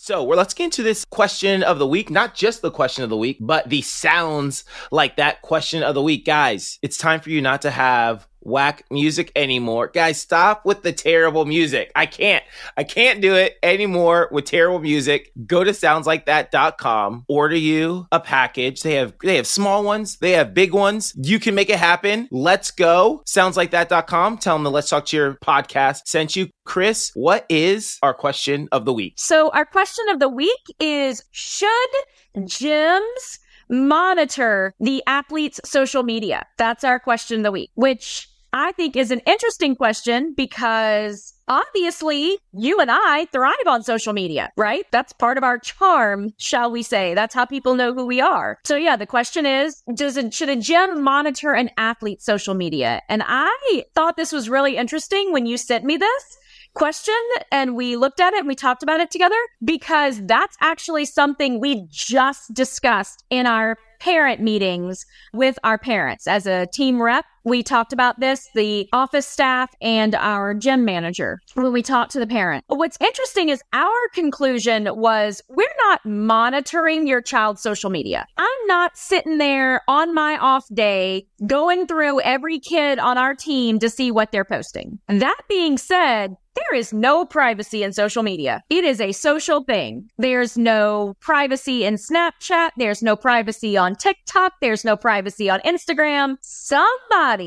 So, well, let's get into this question of the week. Not just the question of the week, but the sounds like that question of the week. Guys, it's time for you not to have whack music anymore. Guys, stop with the terrible music. I can't. I can't do it anymore with terrible music. Go to soundslikethat.com, order you a package. They have they have small ones, they have big ones. You can make it happen. Let's go. Soundslikethat.com. Tell them the Let's Talk Cheer podcast sent you. Chris, what is our question of the week? So our question of the week is should gyms monitor the athlete's social media? That's our question of the week, which I think is an interesting question because obviously you and I thrive on social media, right? That's part of our charm, shall we say. That's how people know who we are. So yeah, the question is, does it, should a gym monitor an athlete's social media? And I thought this was really interesting when you sent me this question and we looked at it and we talked about it together because that's actually something we just discussed in our parent meetings with our parents as a team rep we talked about this, the office staff and our gym manager, when we talked to the parent. What's interesting is our conclusion was we're not monitoring your child's social media. I'm not sitting there on my off day going through every kid on our team to see what they're posting. That being said, there is no privacy in social media. It is a social thing. There's no privacy in Snapchat. There's no privacy on TikTok. There's no privacy on Instagram. Somebody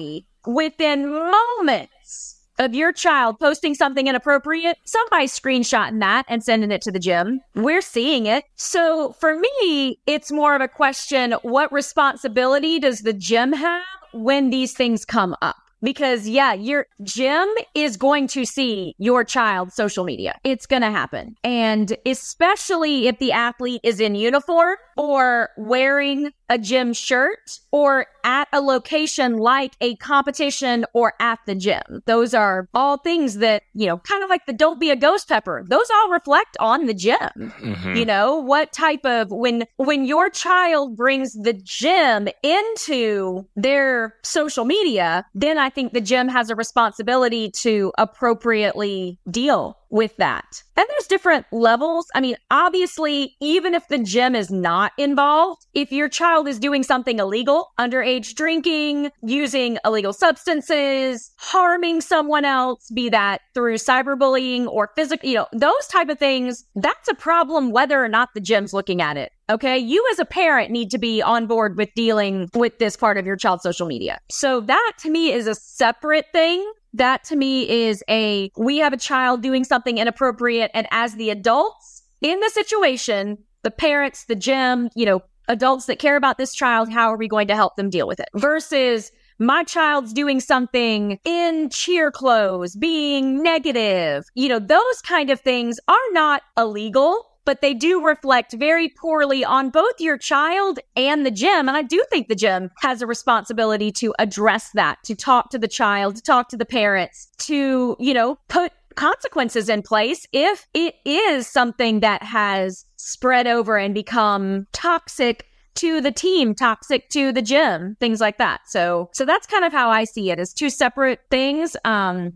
within moments of your child posting something inappropriate, somebody screenshotting that and sending it to the gym. We're seeing it. So for me, it's more of a question what responsibility does the gym have when these things come up? Because yeah, your gym is going to see your child's social media. It's going to happen. And especially if the athlete is in uniform or wearing a gym shirt or at a location like a competition or at the gym. Those are all things that, you know, kind of like the don't be a ghost pepper. Those all reflect on the gym. Mm-hmm. You know, what type of when when your child brings the gym into their social media, then I think the gym has a responsibility to appropriately deal with that. And there's different levels. I mean, obviously, even if the gym is not involved, if your child is doing something illegal, underage drinking, using illegal substances, harming someone else, be that through cyberbullying or physical, you know, those type of things, that's a problem whether or not the gym's looking at it. Okay. You as a parent need to be on board with dealing with this part of your child's social media. So that to me is a separate thing that to me is a we have a child doing something inappropriate and as the adults in the situation the parents the gym you know adults that care about this child how are we going to help them deal with it? Versus my child's doing something in cheer clothes being negative you know those kind of things are not illegal but they do reflect very poorly on both your child and the gym. And I do think the gym has a responsibility to address that, to talk to the child, to talk to the parents, to, you know, put consequences in place if it is something that has spread over and become toxic to the team, toxic to the gym, things like that. So, so that's kind of how I see it as two separate things. Um,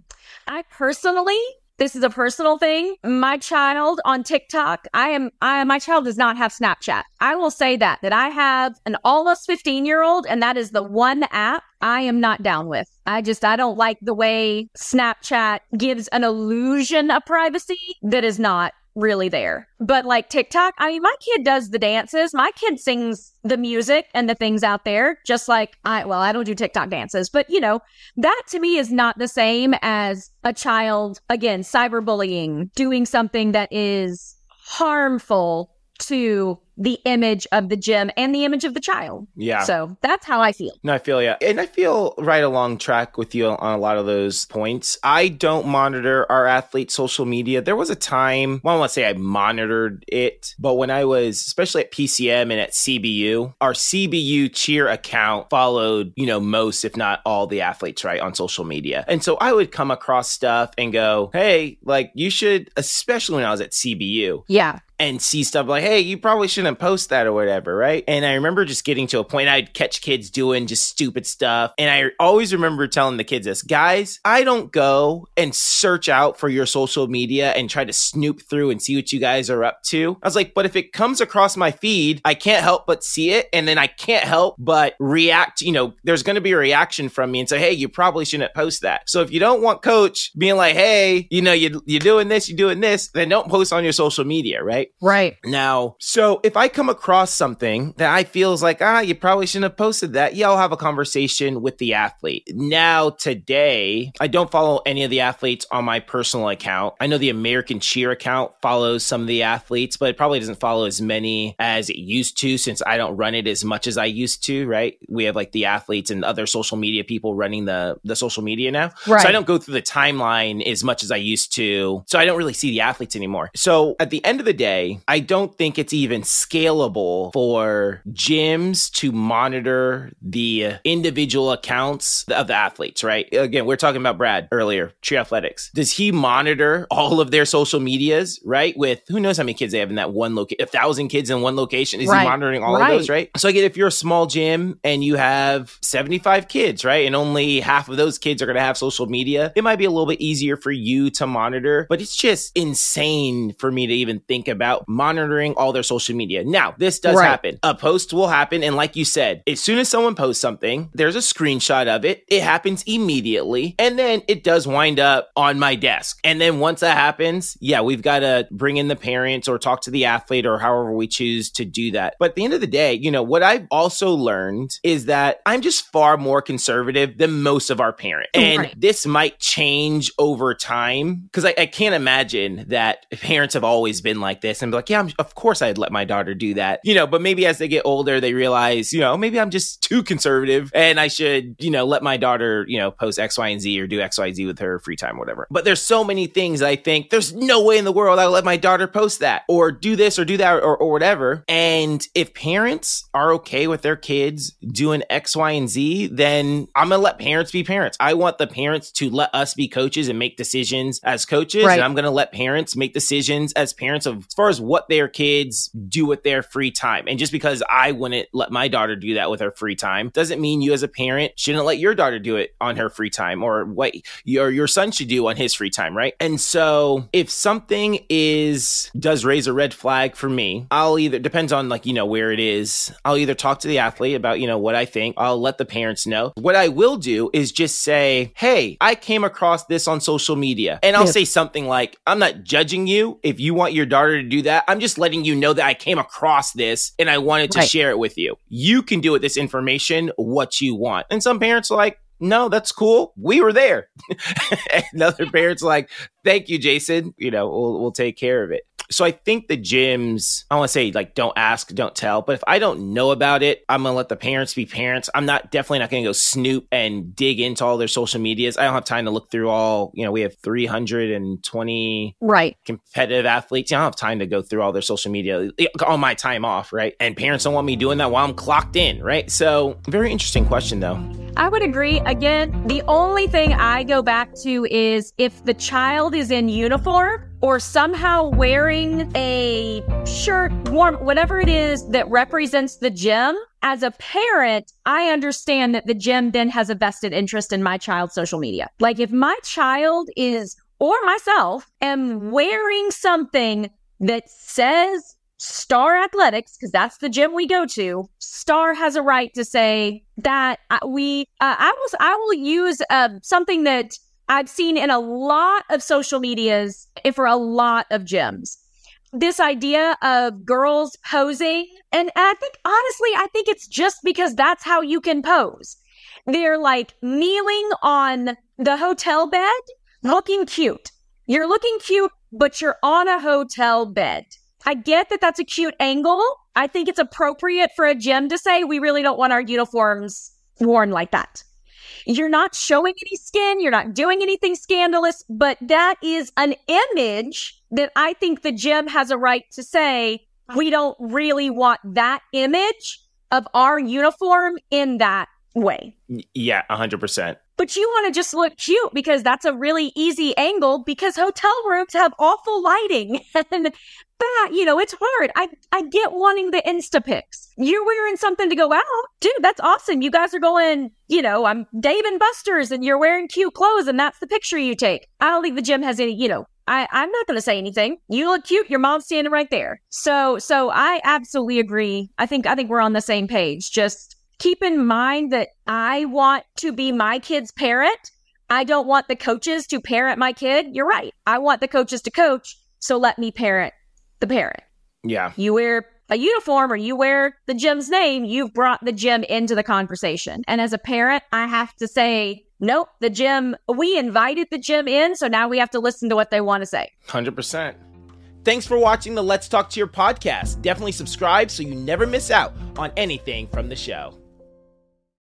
I personally this is a personal thing. My child on TikTok, I am, I, my child does not have Snapchat. I will say that, that I have an almost 15 year old and that is the one app I am not down with. I just, I don't like the way Snapchat gives an illusion of privacy that is not really there. But like TikTok, I mean, my kid does the dances. My kid sings the music and the things out there, just like I, well, I don't do TikTok dances, but you know, that to me is not the same as a child, again, cyberbullying, doing something that is harmful to the image of the gym and the image of the child. Yeah. So that's how I feel. No, I feel yeah. And I feel right along track with you on a lot of those points. I don't monitor our athletes' social media. There was a time, well, I want to say I monitored it, but when I was, especially at PCM and at CBU, our CBU cheer account followed, you know, most, if not all the athletes, right, on social media. And so I would come across stuff and go, hey, like you should, especially when I was at CBU. Yeah and see stuff like, hey, you probably shouldn't post that or whatever, right? And I remember just getting to a point I'd catch kids doing just stupid stuff. And I always remember telling the kids this, guys, I don't go and search out for your social media and try to snoop through and see what you guys are up to. I was like, but if it comes across my feed, I can't help but see it. And then I can't help but react. You know, there's going to be a reaction from me and say, hey, you probably shouldn't post that. So if you don't want coach being like, hey, you know, you, you're doing this, you're doing this, then don't post on your social media, right? Right. Now, so if I come across something that I feel is like, ah, you probably shouldn't have posted that, yeah, I'll have a conversation with the athlete. Now, today, I don't follow any of the athletes on my personal account. I know the American Cheer account follows some of the athletes, but it probably doesn't follow as many as it used to since I don't run it as much as I used to, right? We have like the athletes and other social media people running the the social media now. Right. So I don't go through the timeline as much as I used to. So I don't really see the athletes anymore. So at the end of the day, I don't think it's even scalable for gyms to monitor the individual accounts of the athletes, right? Again, we're talking about Brad earlier, Cheer Athletics. Does he monitor all of their social medias, right? With who knows how many kids they have in that one location, a thousand kids in one location. Is Right. he monitoring all Right. of those, right? So I get if you're a small gym and you have 75 kids, right? And only half of those kids are going to have social media, it might be a little bit easier for you to monitor, but it's just insane for me to even think about monitoring all their social media. Now, this does Right. happen. A post will happen. And like you said, as soon as someone posts something, there's a screenshot of it. It happens immediately. And then it does wind up on my desk. And then once that happens, yeah, we've got to bring in the parents or talk to the athlete or however we choose to do that. But at the end of the day, you know, what I've also learned is that I'm just far more conservative than most of our parents. And Right. this might change over time because I, I can't imagine that parents have always been like this and be like, yeah, I'm, of course I'd let my daughter do that, you know, but maybe as they get older, they realize, you know, maybe I'm just too conservative and I should, you know, let my daughter, you know, post X, Y, and Z or do X, Y, Z with her free time, whatever. But there's so many things I think there's no way in the world I'll let my daughter post that or do this or do that or, or whatever. And if parents are okay with their kids doing X, Y, and Z, then I'm going to let parents be parents. I want the parents to let us be coaches and make decisions as coaches. Right. And I'm going to let parents make decisions as parents of as far as what their kids do with their free time. And just because I wouldn't let my daughter do that with her free time doesn't mean you as a parent shouldn't let your daughter do it on her free time or what your your son should do on his free time, right? And so if something is does raise a red flag for me, I'll either depends on like, you know, where it is. I'll either talk to the athlete about, you know, what I think. I'll let the parents know. What I will do is just say, "Hey, I came across this on social media." And I'll Yeah. say something like, "I'm not judging you if you want your daughter to do that. I'm just letting you know that I came across this and I wanted to Right. share it with you. You can do with this information what you want." And some parents are like, no, that's cool. We were there. and other parents are like, thank you, Jason. You know, we'll, we'll take care of it. So I think the gyms, I want to say like, don't ask, don't tell. But if I don't know about it, I'm going to let the parents be parents. I'm not definitely not going to go snoop and dig into all their social medias. I don't have time to look through all, you know, we have 320 Right. competitive athletes. I don't have time to go through all their social media on my time off, right? And parents don't want me doing that while I'm clocked in, right? So, very interesting question, though. I would agree. Again, the only thing I go back to is if the child is in uniform or somehow wearing a shirt, warm, whatever it is that represents the gym. As a parent, I understand that the gym then has a vested interest in my child's social media. Like if my child is, or myself, am wearing something that says Star Athletics, because that's the gym we go to, Star has a right to say that uh, we, uh, I will, I will use uh, something that I've seen in a lot of social medias and for a lot of gyms. This idea of girls posing, and I think honestly, I think it's just because that's how you can pose. They're like kneeling on the hotel bed, looking cute. You're looking cute, but you're on a hotel bed. I get that that's a cute angle. I think it's appropriate for a gym to say, we really don't want our uniforms worn like that. You're not showing any skin, you're not doing anything scandalous, but that is an image that I think the gym has a right to say, we don't really want that image of our uniform in that way. Yeah, 100%. but you want to just look cute because that's a really easy angle because hotel rooms have awful lighting and that, you know, it's hard. I, I get wanting the Insta pics. You're wearing something to go out. Dude, that's awesome. You guys are going, you know, I'm Dave and Buster's and you're wearing cute clothes and that's the picture you take. I don't think the gym has any, you know, I, I'm not going to say anything. You look cute. Your mom's standing right there. So, so I absolutely agree. I think, I think we're on the same page. Just keep in mind that I want to be my kid's parent. I don't want the coaches to parent my kid. You're right. I want the coaches to coach. So let me parent the parent. Yeah. You wear a uniform or you wear the gym's name, you've brought the gym into the conversation. And as a parent, I have to say, nope, the gym, we invited the gym in. So now we have to listen to what they want to say. 100%. Thanks for watching the Let's Talk Cheer podcast. Definitely subscribe so you never miss out on anything from the show.